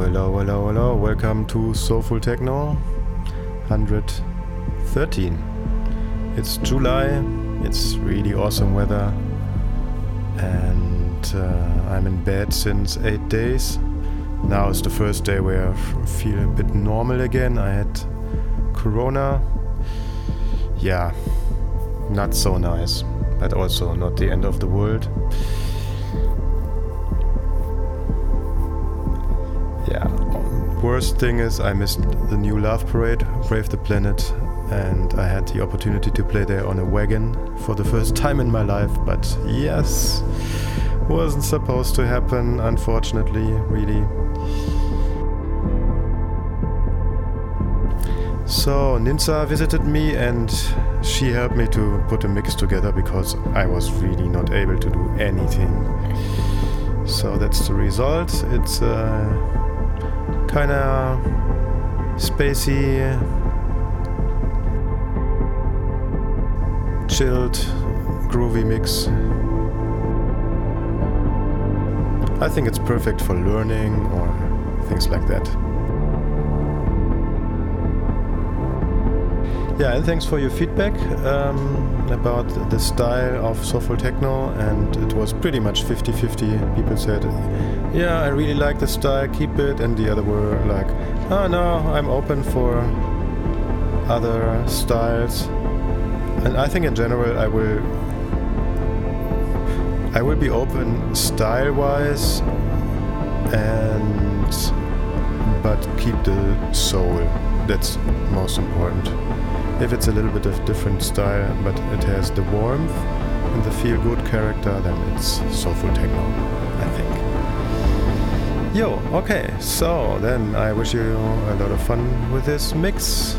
hello, hello, hello. Welcome to Soulful Techno 113. It's July, it's really awesome weather, and uh, I'm in bed since eight days. Now is the first day where I feel a bit normal again. I had Corona. Yeah, not so nice, but also not the end of the world. Worst thing is I missed the new Love Parade, Rave the Planet, and I had the opportunity to play there on a wagon for the first time in my life, but yes, wasn't supposed to happen, unfortunately, really. So Ninsa visited me and she helped me to put a mix together because I was really not able to do anything. So that's the result. It's uh, kind of spacey, chilled, groovy mix. I think it's perfect for learning or things like that. Yeah, and thanks for your feedback um, about the style of soulful techno, and it was pretty much 50-50. People said, "Yeah, I really like the style, keep it," and the other were like, "Oh no, I'm open for other styles." And I think in general, I will, I will be open style-wise, and but keep the soul. That's most important if it's a little bit of different style, but it has the warmth and the feel good character, then it's soulful techno, I think. Yo, okay, so then I wish you a lot of fun with this mix.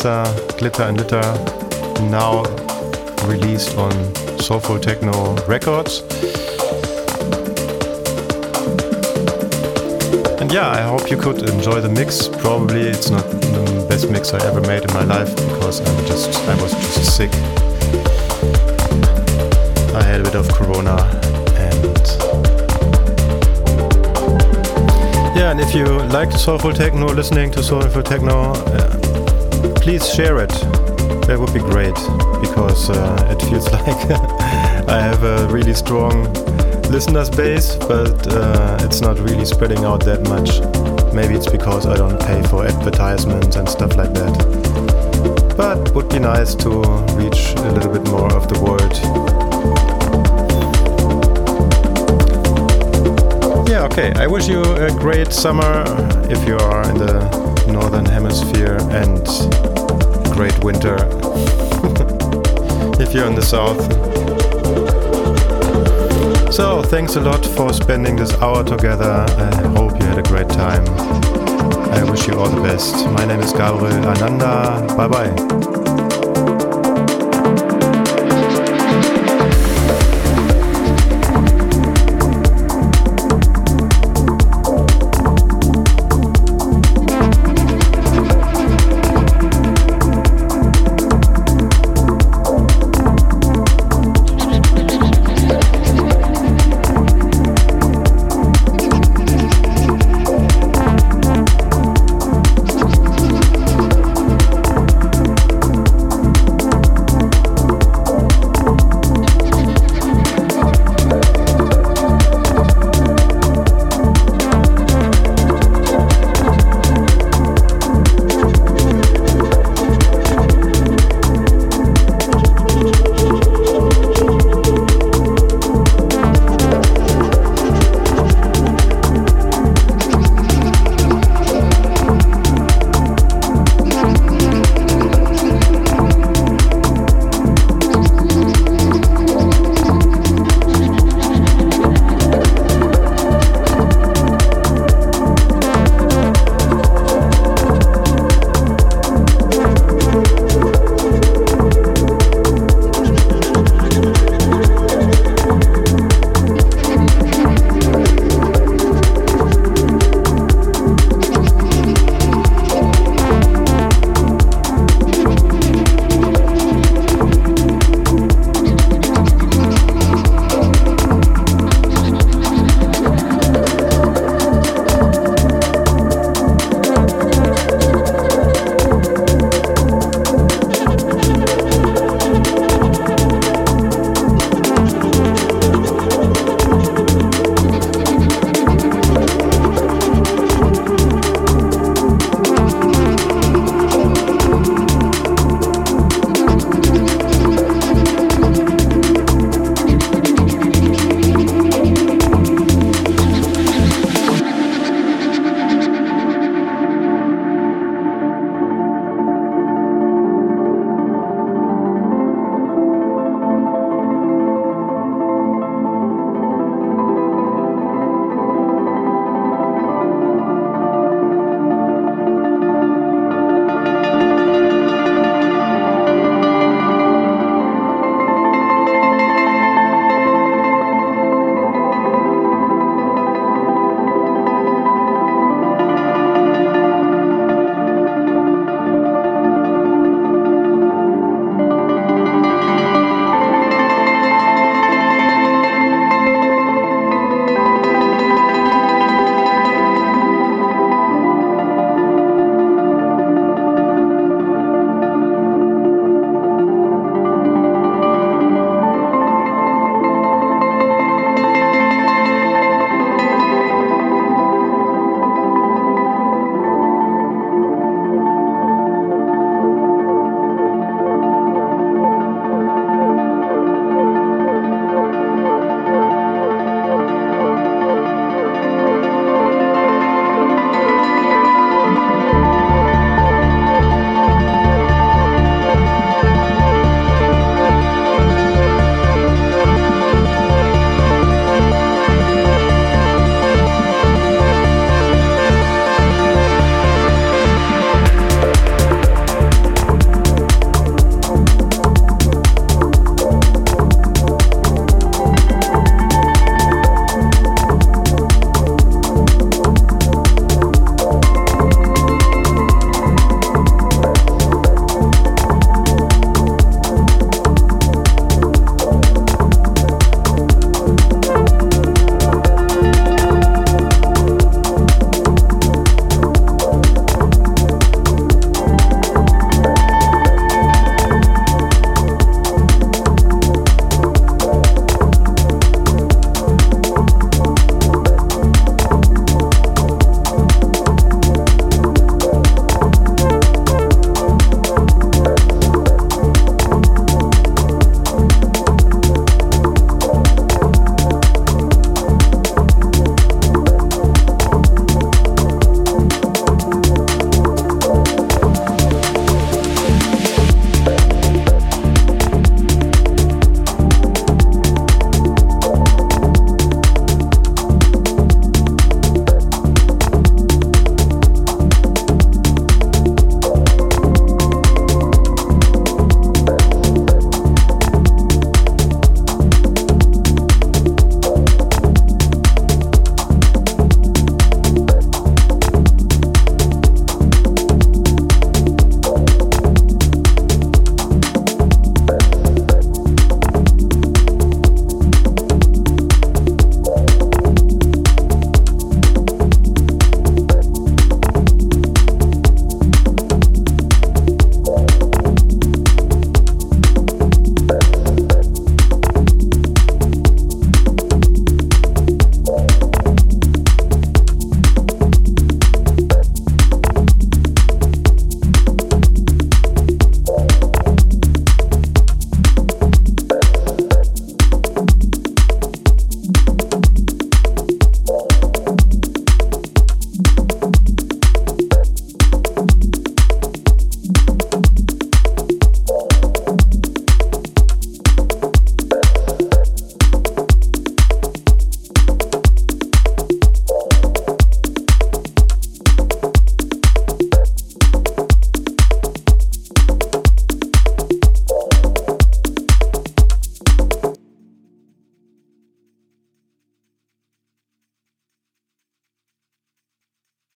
Ninsa Glitter and Litter, now released on Soulful Techno Records. And yeah, I hope you could enjoy the mix. Probably it's not the best mix I ever made in my life because I'm just I was just sick. I had a bit of corona and yeah, and if you like soulful techno, listening to soulful techno, uh, please share it. That would be great because uh, it feels like I have a really strong listeners base, but uh, it's not really spreading out that much. Maybe it's because I don't pay for advertisements and stuff like that. But would be nice to reach a little bit more of the world. Yeah, okay. I wish you a great summer if you are in the northern hemisphere and great winter if you're in the south. So, thanks a lot for spending this hour together. I hope you had a great time. I wish you all the best. My name is Gabriel Ananda. Bye bye.